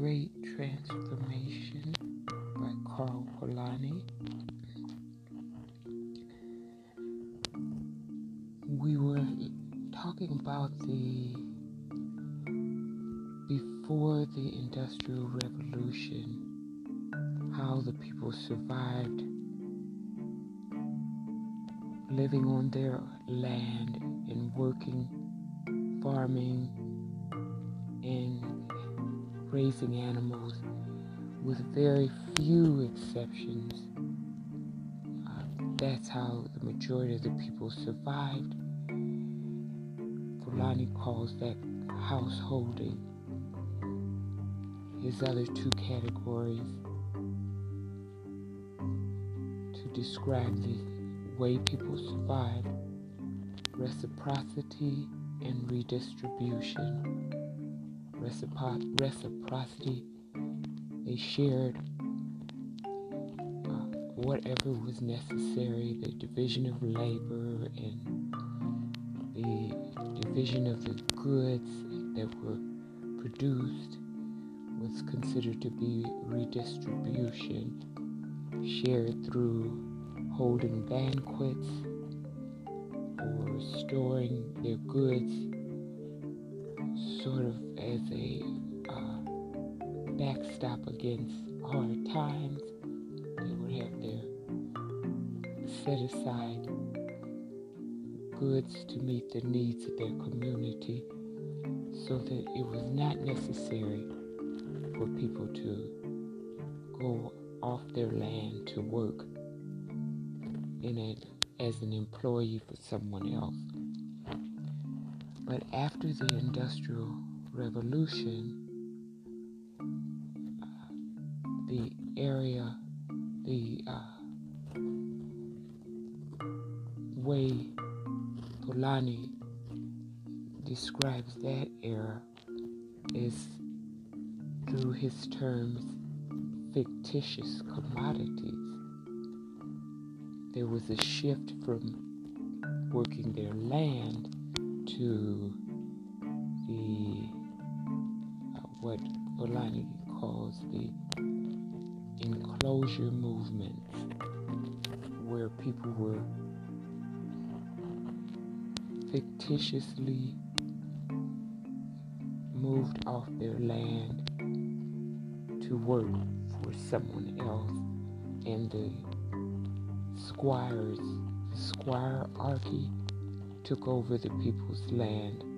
Great Transformation by Karl Polanyi. We were talking about the before the Industrial Revolution, how the people survived living on their land and working, farming, raising animals with very few exceptions. Uh, that's how the majority of the people survived. Polanyi calls that householding. His other two categories to describe the way people survived reciprocity and redistribution. Recipro- reciprocity they shared uh, whatever was necessary, the division of labor and the division of the goods that were produced was considered to be redistribution, shared through holding banquets or storing their goods sort of as a uh, backstop against hard times. They would have their set aside goods to meet the needs of their community so that it was not necessary for people to go off their land to work in it as an employee for someone else. But after the Industrial Revolution, the area, the uh, way Polanyi describes that era is through his terms fictitious commodities. There was a shift from working their land to the uh, what Polanyi calls the enclosure movement, where people were fictitiously moved off their land to work for someone else. And the squires squirearchy took over the people's land